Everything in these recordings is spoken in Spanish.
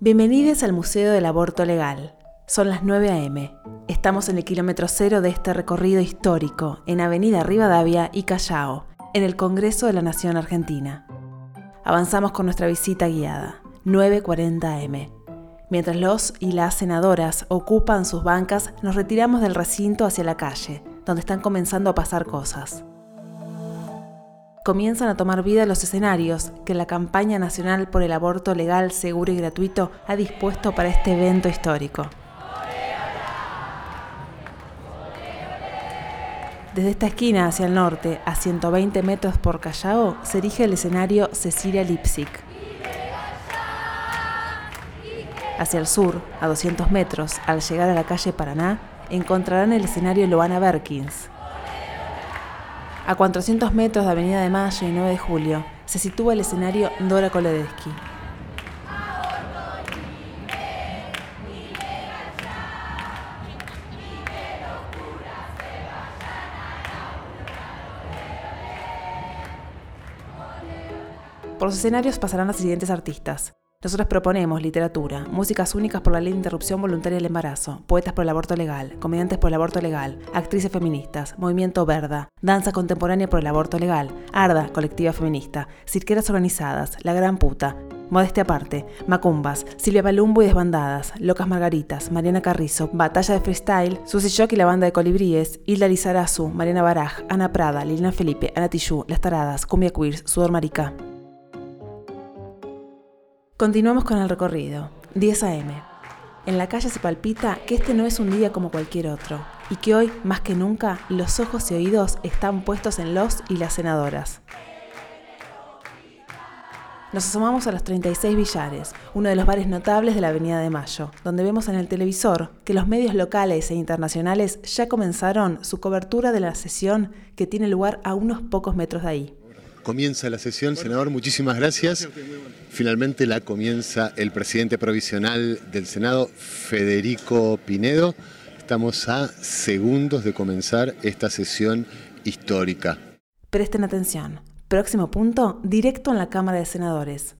Bienvenidos al Museo del Aborto Legal. Son las 9 a.m. Estamos en el kilómetro cero de este recorrido histórico, en Avenida Rivadavia y Callao, en el Congreso de la Nación Argentina. Avanzamos con nuestra visita guiada, 9.40 am. Mientras los y las senadoras ocupan sus bancas, nos retiramos del recinto hacia la calle, donde están comenzando a pasar cosas comienzan a tomar vida los escenarios que la campaña nacional por el aborto legal, seguro y gratuito ha dispuesto para este evento histórico. Desde esta esquina hacia el norte, a 120 metros por Callao, se erige el escenario Cecilia Lipsic. Hacia el sur, a 200 metros, al llegar a la calle Paraná, encontrarán el escenario Loana Berkins, a 400 metros de Avenida de Mayo y 9 de Julio se sitúa el escenario Dora Koledesky. Por los escenarios pasarán los siguientes artistas. Nosotros proponemos literatura, músicas únicas por la ley de interrupción voluntaria del embarazo, poetas por el aborto legal, comediantes por el aborto legal, actrices feministas, movimiento Verda, danza contemporánea por el aborto legal, Arda, colectiva feminista, cirqueras organizadas, La Gran Puta, Modestia Aparte, Macumbas, Silvia Palumbo y Desbandadas, Locas Margaritas, Mariana Carrizo, Batalla de Freestyle, Susy Shock y la banda de Colibríes, Hilda Lizarazu, Mariana Baraj, Ana Prada, Liliana Felipe, Ana Tijoux, Las Taradas, Cumbia Queers, Sudor Marica. Continuamos con el recorrido. 10 a.m. En la calle se palpita que este no es un día como cualquier otro y que hoy, más que nunca, los ojos y oídos están puestos en los y las senadoras. Nos asomamos a los 36 Billares, uno de los bares notables de la Avenida de Mayo, donde vemos en el televisor que los medios locales e internacionales ya comenzaron su cobertura de la sesión que tiene lugar a unos pocos metros de ahí comienza la sesión. Senador, muchísimas gracias. Finalmente la comienza el presidente provisional del Senado, Federico Pinedo. Estamos a segundos de comenzar esta sesión histórica. Presten atención. Próximo punto, directo en la Cámara de Senadores.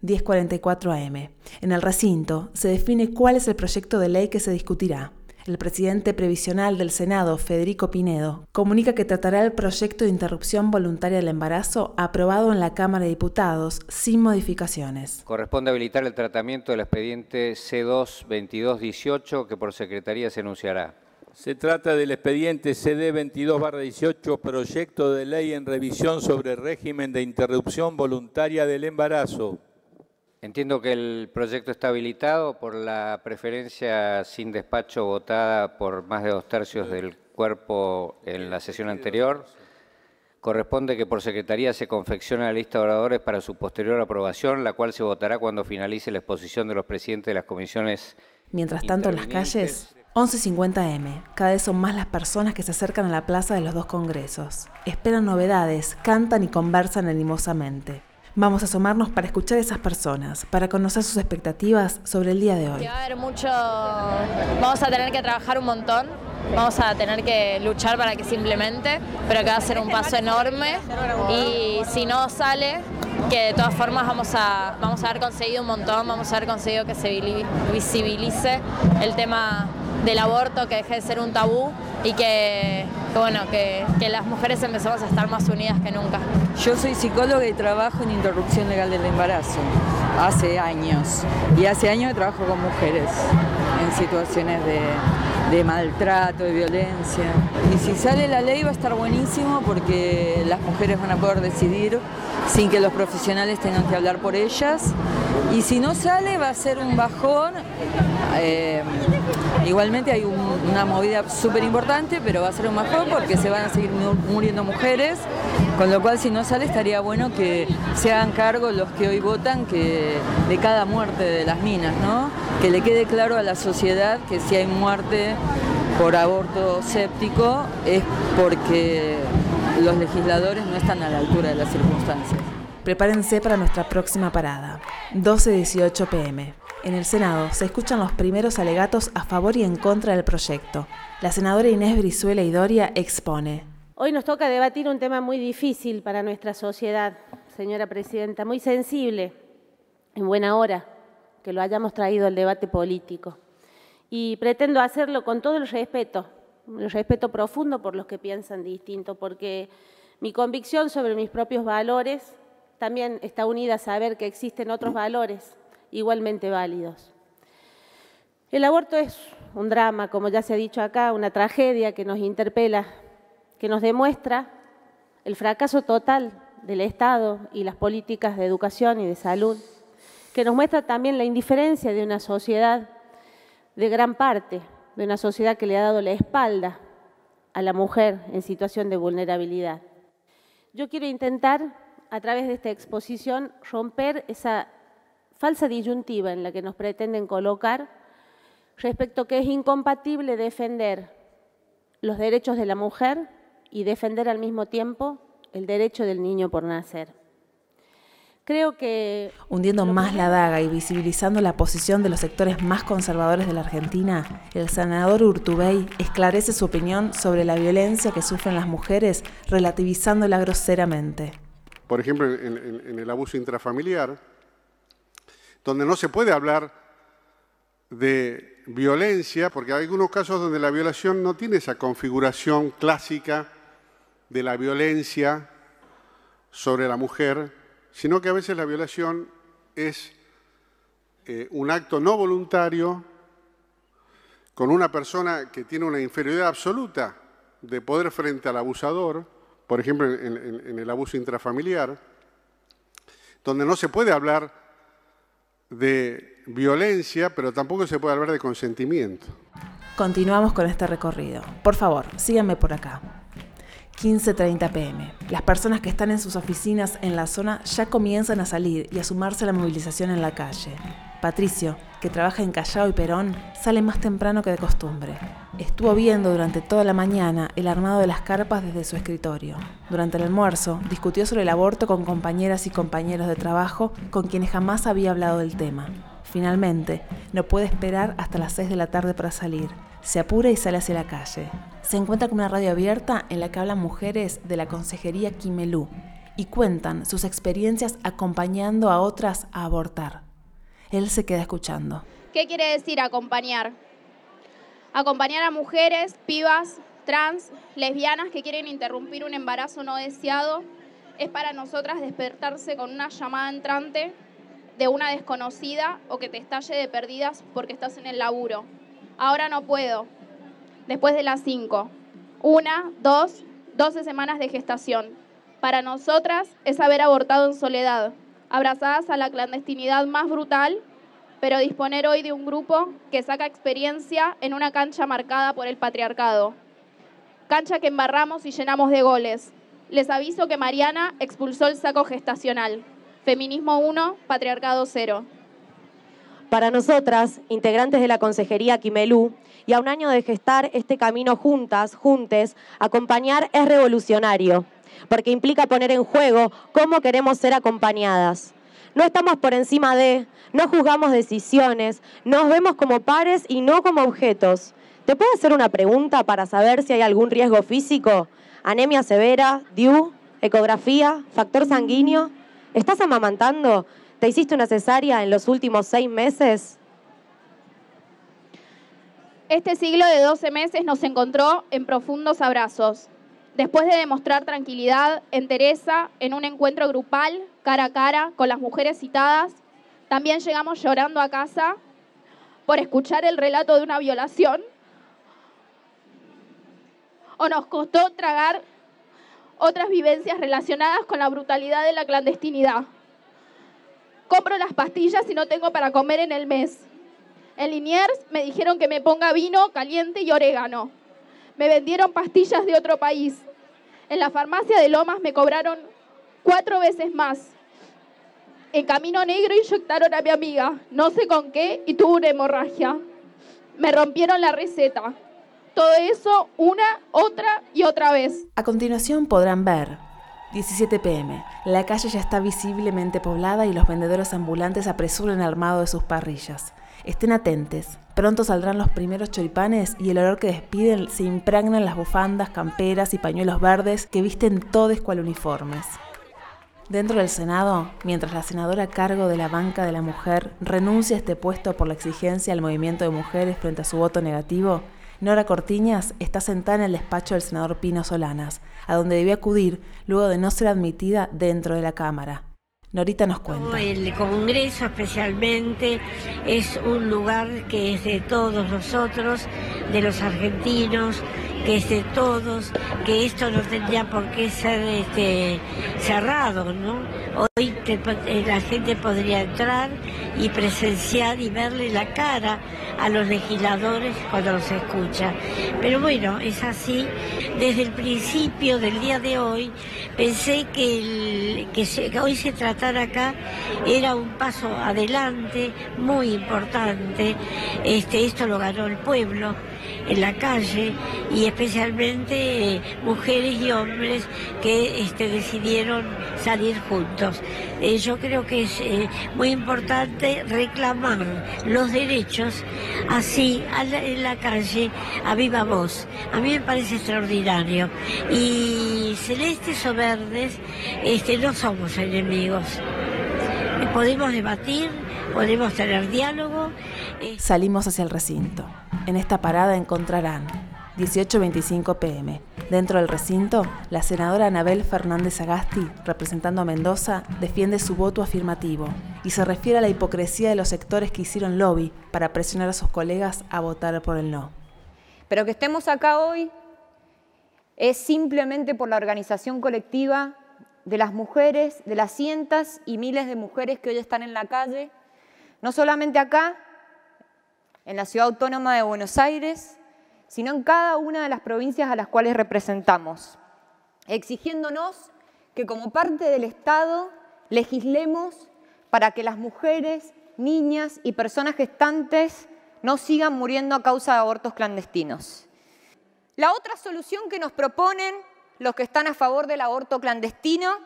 10.44 am. En el recinto se define cuál es el proyecto de ley que se discutirá. El presidente previsional del Senado, Federico Pinedo, comunica que tratará el proyecto de interrupción voluntaria del embarazo aprobado en la Cámara de Diputados sin modificaciones. Corresponde habilitar el tratamiento del expediente C2-2218 que por Secretaría se anunciará. Se trata del expediente CD 22-18, proyecto de ley en revisión sobre régimen de interrupción voluntaria del embarazo. Entiendo que el proyecto está habilitado por la preferencia sin despacho votada por más de dos tercios del cuerpo en la sesión anterior. Corresponde que por Secretaría se confeccione la lista de oradores para su posterior aprobación, la cual se votará cuando finalice la exposición de los presidentes de las comisiones. Mientras tanto, en las calles, 11.50 M. Cada vez son más las personas que se acercan a la plaza de los dos congresos. Esperan novedades, cantan y conversan animosamente. Vamos a asomarnos para escuchar a esas personas, para conocer sus expectativas sobre el día de hoy. Va a haber mucho, vamos a tener que trabajar un montón, vamos a tener que luchar para que se implemente, pero que va a ser un paso enorme y si no sale, que de todas formas vamos a, vamos a haber conseguido un montón, vamos a haber conseguido que se visibilice el tema del aborto, que deje de ser un tabú y que, bueno, que, que, las mujeres empezamos a estar más unidas que nunca. Yo soy psicóloga y trabajo en interrupción legal del embarazo hace años y hace años trabajo con mujeres en situaciones de, de maltrato, de violencia. Y si sale la ley va a estar buenísimo porque las mujeres van a poder decidir sin que los profesionales tengan que hablar por ellas. Y si no sale va a ser un bajón. Eh, igualmente hay una movida súper importante, pero va a ser un bajón porque se van a seguir muriendo mujeres, con lo cual si no sale estaría bueno que se hagan cargo los que hoy votan que de cada muerte de las minas, ¿no? Que le quede claro a la sociedad que si hay muerte por aborto séptico es porque los legisladores no están a la altura de las circunstancias. Prepárense para nuestra próxima parada, 12-18 pm. En el Senado se escuchan los primeros alegatos a favor y en contra del proyecto. La senadora Inés Brizuela Idoria expone. Hoy nos toca debatir un tema muy difícil para nuestra sociedad, señora presidenta, muy sensible, en buena hora, que lo hayamos traído al debate político. Y pretendo hacerlo con todo el respeto, el respeto profundo por los que piensan distinto, porque mi convicción sobre mis propios valores también está unida a saber que existen otros valores igualmente válidos. El aborto es un drama, como ya se ha dicho acá, una tragedia que nos interpela, que nos demuestra el fracaso total del Estado y las políticas de educación y de salud, que nos muestra también la indiferencia de una sociedad de gran parte, de una sociedad que le ha dado la espalda a la mujer en situación de vulnerabilidad. Yo quiero intentar, a través de esta exposición, romper esa falsa disyuntiva en la que nos pretenden colocar respecto que es incompatible defender los derechos de la mujer y defender al mismo tiempo el derecho del niño por nacer. Creo que... Hundiendo más la daga y visibilizando la posición de los sectores más conservadores de la Argentina, el senador Urtubey esclarece su opinión sobre la violencia que sufren las mujeres, relativizándola groseramente. Por ejemplo, en, en el abuso intrafamiliar, donde no se puede hablar de violencia, porque hay algunos casos donde la violación no tiene esa configuración clásica de la violencia sobre la mujer, sino que a veces la violación es eh, un acto no voluntario con una persona que tiene una inferioridad absoluta de poder frente al abusador, por ejemplo en, en el abuso intrafamiliar, donde no se puede hablar de violencia, pero tampoco se puede hablar de consentimiento. Continuamos con este recorrido. Por favor, síganme por acá. 15.30 pm. Las personas que están en sus oficinas en la zona ya comienzan a salir y a sumarse a la movilización en la calle. Patricio, que trabaja en Callao y Perón, sale más temprano que de costumbre. Estuvo viendo durante toda la mañana el armado de las carpas desde su escritorio. Durante el almuerzo, discutió sobre el aborto con compañeras y compañeros de trabajo con quienes jamás había hablado del tema. Finalmente, no puede esperar hasta las 6 de la tarde para salir. Se apura y sale hacia la calle se encuentra con una radio abierta en la que hablan mujeres de la Consejería Quimelú y cuentan sus experiencias acompañando a otras a abortar. Él se queda escuchando. ¿Qué quiere decir acompañar? Acompañar a mujeres, pibas, trans, lesbianas que quieren interrumpir un embarazo no deseado es para nosotras despertarse con una llamada entrante de una desconocida o que te estalle de perdidas porque estás en el laburo. Ahora no puedo, después de las 5. Una, dos, doce semanas de gestación. Para nosotras es haber abortado en soledad, abrazadas a la clandestinidad más brutal, pero disponer hoy de un grupo que saca experiencia en una cancha marcada por el patriarcado. Cancha que embarramos y llenamos de goles. Les aviso que Mariana expulsó el saco gestacional. Feminismo 1, patriarcado 0. Para nosotras, integrantes de la Consejería Quimelú, y a un año de gestar este camino juntas, juntes, acompañar es revolucionario, porque implica poner en juego cómo queremos ser acompañadas. No estamos por encima de, no juzgamos decisiones, nos vemos como pares y no como objetos. ¿Te puedo hacer una pregunta para saber si hay algún riesgo físico? Anemia severa, DIU, ecografía, factor sanguíneo. ¿Estás amamantando? ¿Te hiciste una cesárea en los últimos seis meses? Este siglo de 12 meses nos encontró en profundos abrazos. Después de demostrar tranquilidad, entereza, en un encuentro grupal, cara a cara, con las mujeres citadas, también llegamos llorando a casa por escuchar el relato de una violación. O nos costó tragar otras vivencias relacionadas con la brutalidad de la clandestinidad. Compro las pastillas y no tengo para comer en el mes. En Liniers me dijeron que me ponga vino caliente y orégano. Me vendieron pastillas de otro país. En la farmacia de Lomas me cobraron cuatro veces más. En Camino Negro inyectaron a mi amiga, no sé con qué, y tuvo una hemorragia. Me rompieron la receta. Todo eso una, otra y otra vez. A continuación podrán ver 17 pm. La calle ya está visiblemente poblada y los vendedores ambulantes apresuran el armado de sus parrillas. Estén atentes. Pronto saldrán los primeros choripanes y el olor que despiden se impregna en las bufandas, camperas y pañuelos verdes que visten todos cual uniformes. Dentro del Senado, mientras la senadora a cargo de la banca de la mujer renuncia a este puesto por la exigencia del movimiento de mujeres frente a su voto negativo, Nora Cortiñas está sentada en el despacho del senador Pino Solanas, a donde debió acudir luego de no ser admitida dentro de la Cámara. Norita nos cuenta. El Congreso especialmente es un lugar que es de todos nosotros, de los argentinos, que es de todos, que esto no tendría por qué ser este, cerrado, ¿no? Hoy eh, la gente podría entrar y presenciar y verle la cara a los legisladores cuando los escucha. Pero bueno, es así. Desde el principio del día de hoy pensé que, que hoy se trata estar acá era un paso adelante muy importante. Este, esto lo ganó el pueblo en la calle y especialmente eh, mujeres y hombres que este, decidieron salir juntos. Eh, yo creo que es eh, muy importante reclamar los derechos así en la calle a viva voz. A mí me parece extraordinario. Y celestes o verdes este, no somos enemigos. Podemos debatir, podemos tener diálogo. Salimos hacia el recinto. En esta parada encontrarán 18.25 pm. Dentro del recinto, la senadora Anabel Fernández Agasti, representando a Mendoza, defiende su voto afirmativo y se refiere a la hipocresía de los sectores que hicieron lobby para presionar a sus colegas a votar por el no. Pero que estemos acá hoy es simplemente por la organización colectiva de las mujeres, de las cientos y miles de mujeres que hoy están en la calle, no solamente acá, en la Ciudad Autónoma de Buenos Aires, sino en cada una de las provincias a las cuales representamos, exigiéndonos que como parte del Estado legislemos para que las mujeres, niñas y personas gestantes no sigan muriendo a causa de abortos clandestinos. La otra solución que nos proponen los que están a favor del aborto clandestino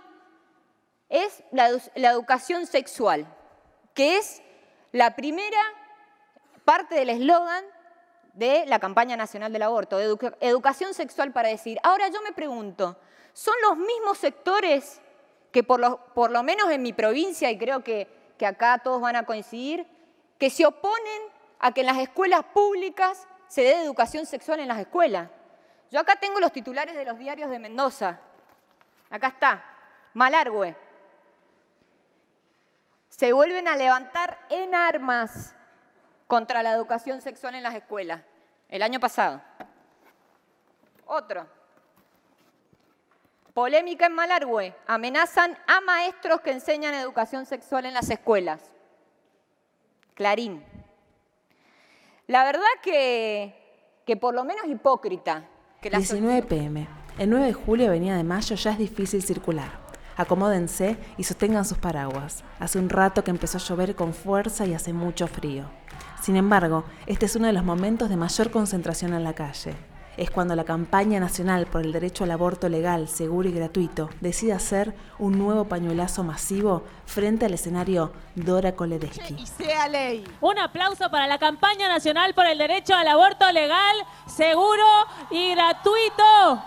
es la, educación sexual, que es la primera parte del eslogan de la campaña nacional del aborto, educación sexual para decir. Ahora yo me pregunto, ¿son los mismos sectores que por lo, por lo menos en mi provincia, y creo que, que acá todos van a coincidir, que se oponen a que en las escuelas públicas se dé educación sexual en las escuelas? Yo acá tengo los titulares de los diarios de Mendoza. Acá está, Malargüe. Se vuelven a levantar en armas contra la educación sexual en las escuelas. El año pasado. Otro. Polémica en Malargüe. Amenazan a maestros que enseñan educación sexual en las escuelas. Clarín. La verdad que, que por lo menos hipócrita 19 pm. El 9 de julio, Avenida de Mayo, ya es difícil circular. Acomódense y sostengan sus paraguas. Hace un rato que empezó a llover con fuerza y hace mucho frío. Sin embargo, este es uno de los momentos de mayor concentración en la calle es cuando la campaña nacional por el derecho al aborto legal, seguro y gratuito decide hacer un nuevo pañuelazo masivo frente al escenario Dora Kolereski. Un aplauso para la campaña nacional por el derecho al aborto legal, seguro y gratuito.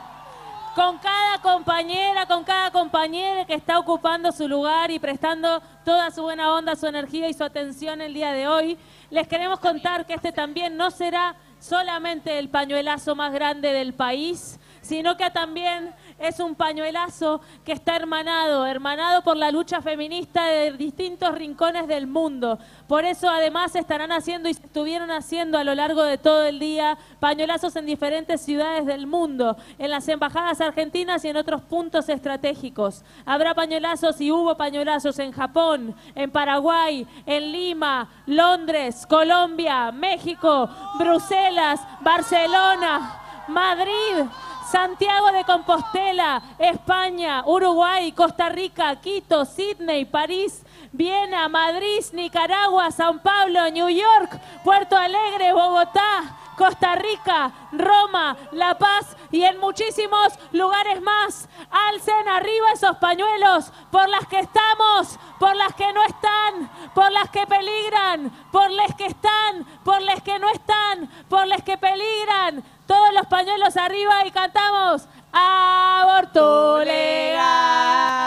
Con cada compañera, con cada compañera que está ocupando su lugar y prestando toda su buena onda, su energía y su atención el día de hoy, les queremos contar que este también no será solamente el pañuelazo más grande del país, sino que también es un pañuelazo que está hermanado, hermanado por la lucha feminista de distintos rincones del mundo. Por eso además estarán haciendo y estuvieron haciendo a lo largo de todo el día pañuelazos en diferentes ciudades del mundo, en las embajadas argentinas y en otros puntos estratégicos. Habrá pañuelazos y hubo pañuelazos en Japón, en Paraguay, en Lima, Londres, Colombia, México, Bruselas, Barcelona, Madrid, Santiago de Compostela, España, Uruguay, Costa Rica, Quito, Sydney, París, Viena, Madrid, Nicaragua, Sao Paulo, New York, Puerto Alegre, Bogotá, Costa Rica, Roma, La Paz y en muchísimos lugares más. Alcen arriba esos pañuelos por las que estamos, por las que no están, por las que peligran, por las que están, por las que no están, por las que peligran todos los pañuelos arriba y cantamos aborto legal.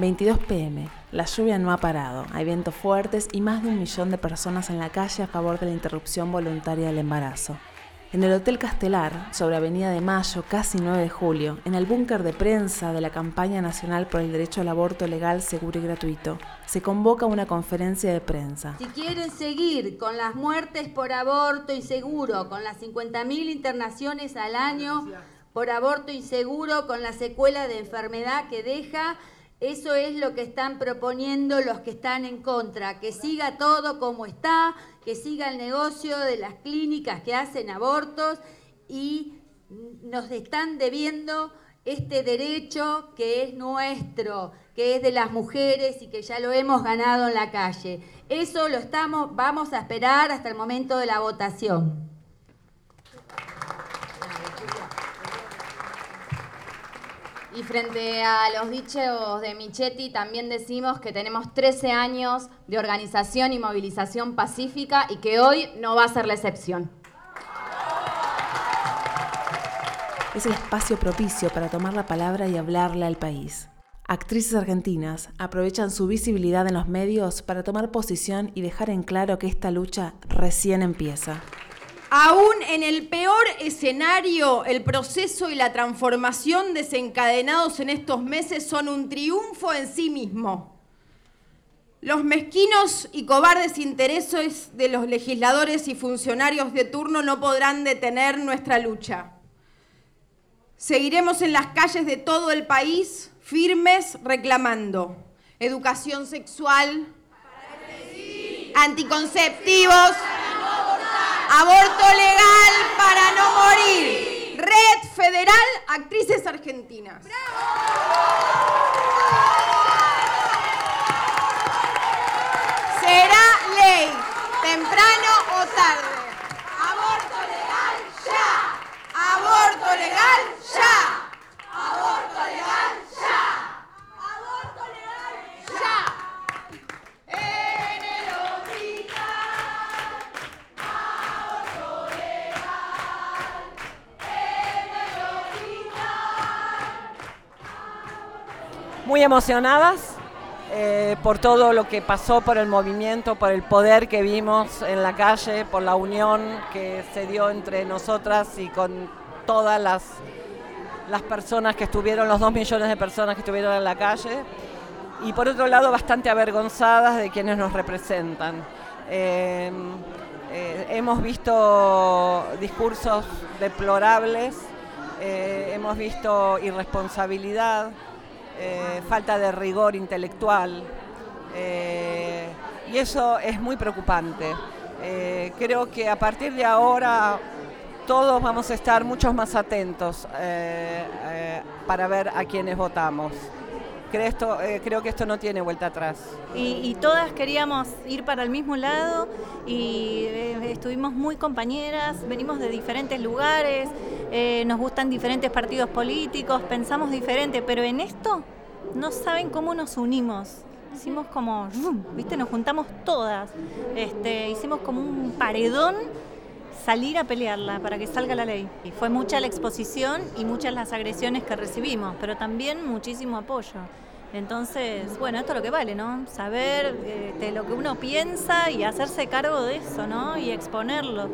22 pm. La lluvia no ha parado. Hay vientos fuertes y más de un millón de personas en la calle a favor de la interrupción voluntaria del embarazo. En el Hotel Castelar, sobre Avenida de Mayo, casi 9 de julio, en el búnker de prensa de la campaña nacional por el derecho al aborto legal, seguro y gratuito, se convoca una conferencia de prensa. Si quieren seguir con las muertes por aborto inseguro, con las 50.000 internaciones al año por aborto inseguro, con la secuela de enfermedad que deja, eso es lo que están proponiendo los que están en contra, que siga todo como está, que siga el negocio de las clínicas que hacen abortos y nos están debiendo este derecho que es nuestro, que es de las mujeres y que ya lo hemos ganado en la calle. Eso lo estamos, vamos a esperar hasta el momento de la votación. Y frente a los dichos de Michetti, también decimos que tenemos 13 años de organización y movilización pacífica y que hoy no va a ser la excepción. Es el espacio propicio para tomar la palabra y hablarle al país. Actrices argentinas aprovechan su visibilidad en los medios para tomar posición y dejar en claro que esta lucha recién empieza. Aún en el peor escenario, el proceso y la transformación desencadenados en estos meses son un triunfo en sí mismo. Los mezquinos y cobardes intereses de los legisladores y funcionarios de turno no podrán detener nuestra lucha. Seguiremos en las calles de todo el país firmes reclamando educación sexual, anticonceptivos, Aborto legal para no morir. Red Federal Actrices Argentinas. Será ley, muy emocionadas eh, por todo lo que pasó, por el movimiento, por el poder que vimos en la calle, por la unión que se dio entre nosotras y con todas las, las personas que estuvieron, los dos millones de personas que estuvieron en la calle. Y por otro lado, bastante avergonzadas de quienes nos representan. Eh, eh, hemos visto discursos deplorables, eh, hemos visto irresponsabilidad, eh, falta de rigor intelectual eh, y eso es muy preocupante. Eh, creo que a partir de ahora todos vamos a estar mucho más atentos para ver a quienes votamos. Creo, esto, eh, creo que esto no tiene vuelta atrás. y, todas queríamos ir para el mismo lado y eh, estuvimos muy compañeras, venimos de diferentes lugares, eh, nos gustan diferentes partidos políticos, pensamos diferente, pero en esto no saben cómo nos unimos. Hicimos como. ¿viste? Nos juntamos todas. Este, hicimos como un paredón salir a pelearla para que salga la ley. Fue mucha la exposición y muchas las agresiones que recibimos, pero también muchísimo apoyo. Entonces, bueno, esto es lo que vale, ¿no? Saber de lo que uno piensa y hacerse cargo de eso, ¿no? Y exponerlo.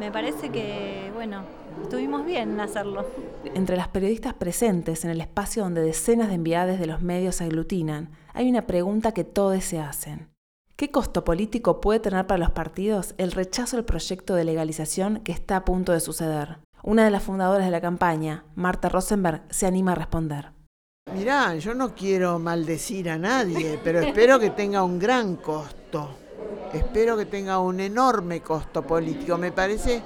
Me parece que, bueno, estuvimos bien en hacerlo. Entre las periodistas presentes en el espacio donde decenas de enviadas de los medios se aglutinan, hay una pregunta que todos se hacen. ¿Qué costo político puede tener para los partidos el rechazo al proyecto de legalización que está a punto de suceder? Una de las fundadoras de la campaña, Marta Rosenberg, se anima a responder. Mirá, yo no quiero maldecir a nadie, pero espero que tenga un gran costo. Espero que tenga un enorme costo político. Me parece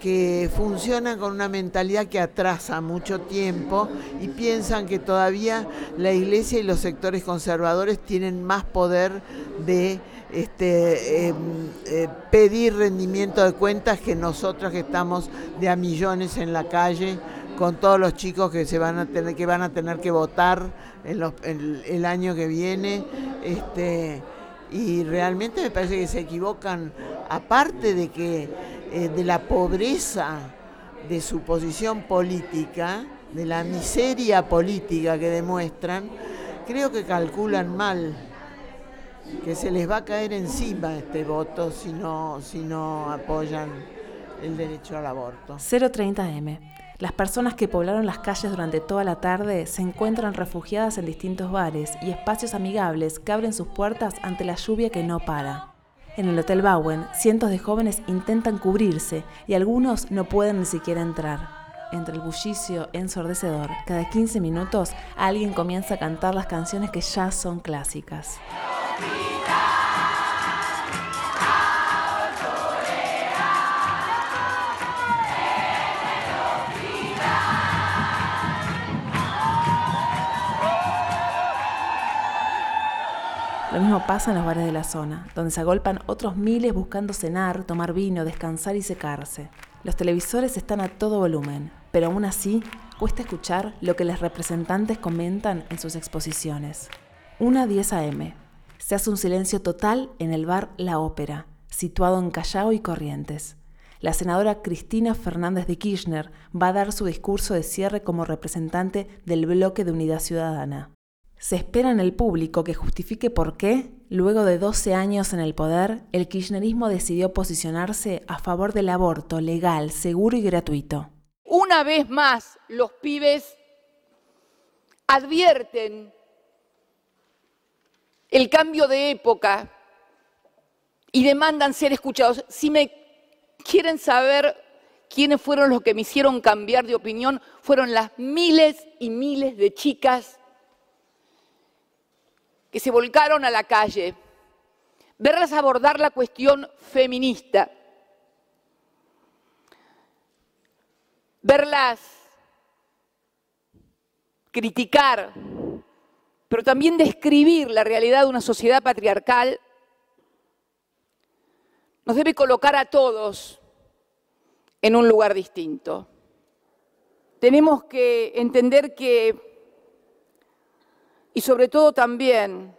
que funciona con una mentalidad que atrasa mucho tiempo y piensan que todavía la iglesia y los sectores conservadores tienen más poder de este, em, eh, pedir rendimiento de cuentas que nosotros que estamos de a millones en la calle con todos los chicos que se van a tener que van a tener que votar en el año que viene este y realmente me parece que se equivocan aparte de que eh, de la pobreza de su posición política de la miseria política que demuestran creo que calculan mal que se les va a caer encima este voto si no, si no apoyan el derecho al aborto. 030M. Las personas que poblaron las calles durante toda la tarde se encuentran refugiadas en distintos bares y espacios amigables que abren sus puertas ante la lluvia que no para. En el Hotel Bowen, cientos de jóvenes intentan cubrirse y algunos no pueden ni siquiera entrar. Entre el bullicio ensordecedor, cada 15 minutos alguien comienza a cantar las canciones que ya son clásicas. Lo mismo pasa en los bares de la zona, donde se agolpan otros miles buscando cenar, tomar vino, descansar y secarse. Los televisores están a todo volumen, pero aún así cuesta escuchar lo que los representantes comentan en sus exposiciones. Una 10 a.m. Se hace un silencio total en el bar La Ópera, situado en Callao y Corrientes. La senadora Cristina Fernández de Kirchner va a dar su discurso de cierre como representante del bloque de Unidad Ciudadana. Se espera en el público que justifique por qué, luego de 12 años en el poder, el kirchnerismo decidió posicionarse a favor del aborto legal, seguro y gratuito. Una vez más, los pibes advierten el cambio de época y demandan ser escuchados. Si me quieren saber quiénes fueron los que me hicieron cambiar de opinión, fueron las miles y miles de chicas que se volcaron a la calle, verlas abordar la cuestión feminista, verlas criticar, pero también describir la realidad de una sociedad patriarcal, nos debe colocar a todos en un lugar distinto. Tenemos que entender que y sobre todo también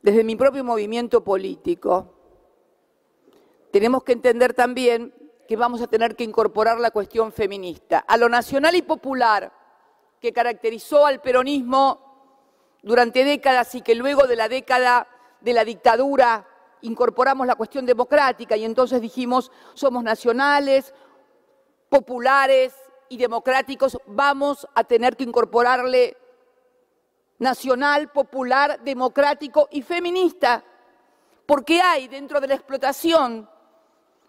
desde mi propio movimiento político, tenemos que entender también que vamos a tener que incorporar la cuestión feminista. A lo nacional y popular que caracterizó al peronismo durante décadas y que luego de la década de la dictadura incorporamos la cuestión democrática y entonces dijimos somos nacionales, populares y democráticos, vamos a tener que incorporarle nacional, popular, democrático y feminista, porque hay dentro de la explotación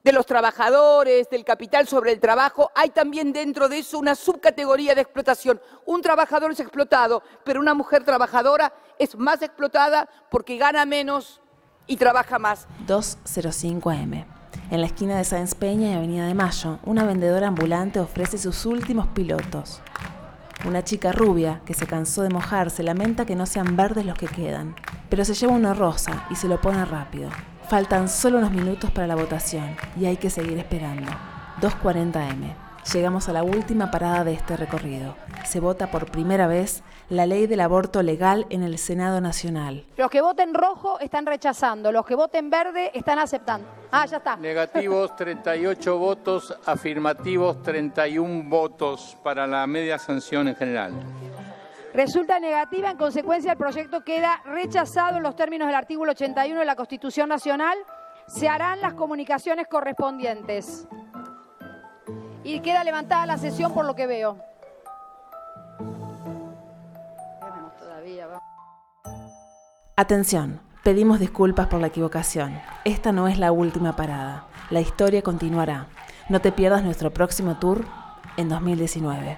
de los trabajadores, del capital sobre el trabajo, hay también dentro de eso una subcategoría de explotación. Un trabajador es explotado, pero una mujer trabajadora es más explotada porque gana menos y trabaja más. 205 AM. En la esquina de Sáenz Peña y Avenida de Mayo, una vendedora ambulante ofrece sus últimos pilotos. Una chica rubia que se cansó de mojarse lamenta que no sean verdes los que quedan, pero se lleva una rosa y se lo pone rápido. Faltan solo unos minutos para la votación y hay que seguir esperando. 2.40 M. Llegamos a la última parada de este recorrido. Se vota por primera vez la ley del aborto legal en el Senado Nacional. Los que voten rojo están rechazando, los que voten verde están aceptando. Ah, ya está. Negativos 38 votos, afirmativos 31 votos para la media sanción en general. Resulta negativa, en consecuencia el proyecto queda rechazado en los términos del artículo 81 de la Constitución Nacional. Se harán las comunicaciones correspondientes. Y queda levantada la sesión por lo que veo. Atención, Pedimos disculpas por la equivocación. Esta no es la última parada. La historia continuará. No te pierdas nuestro próximo tour en 2019.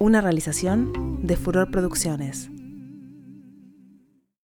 Una realización de Furor Producciones.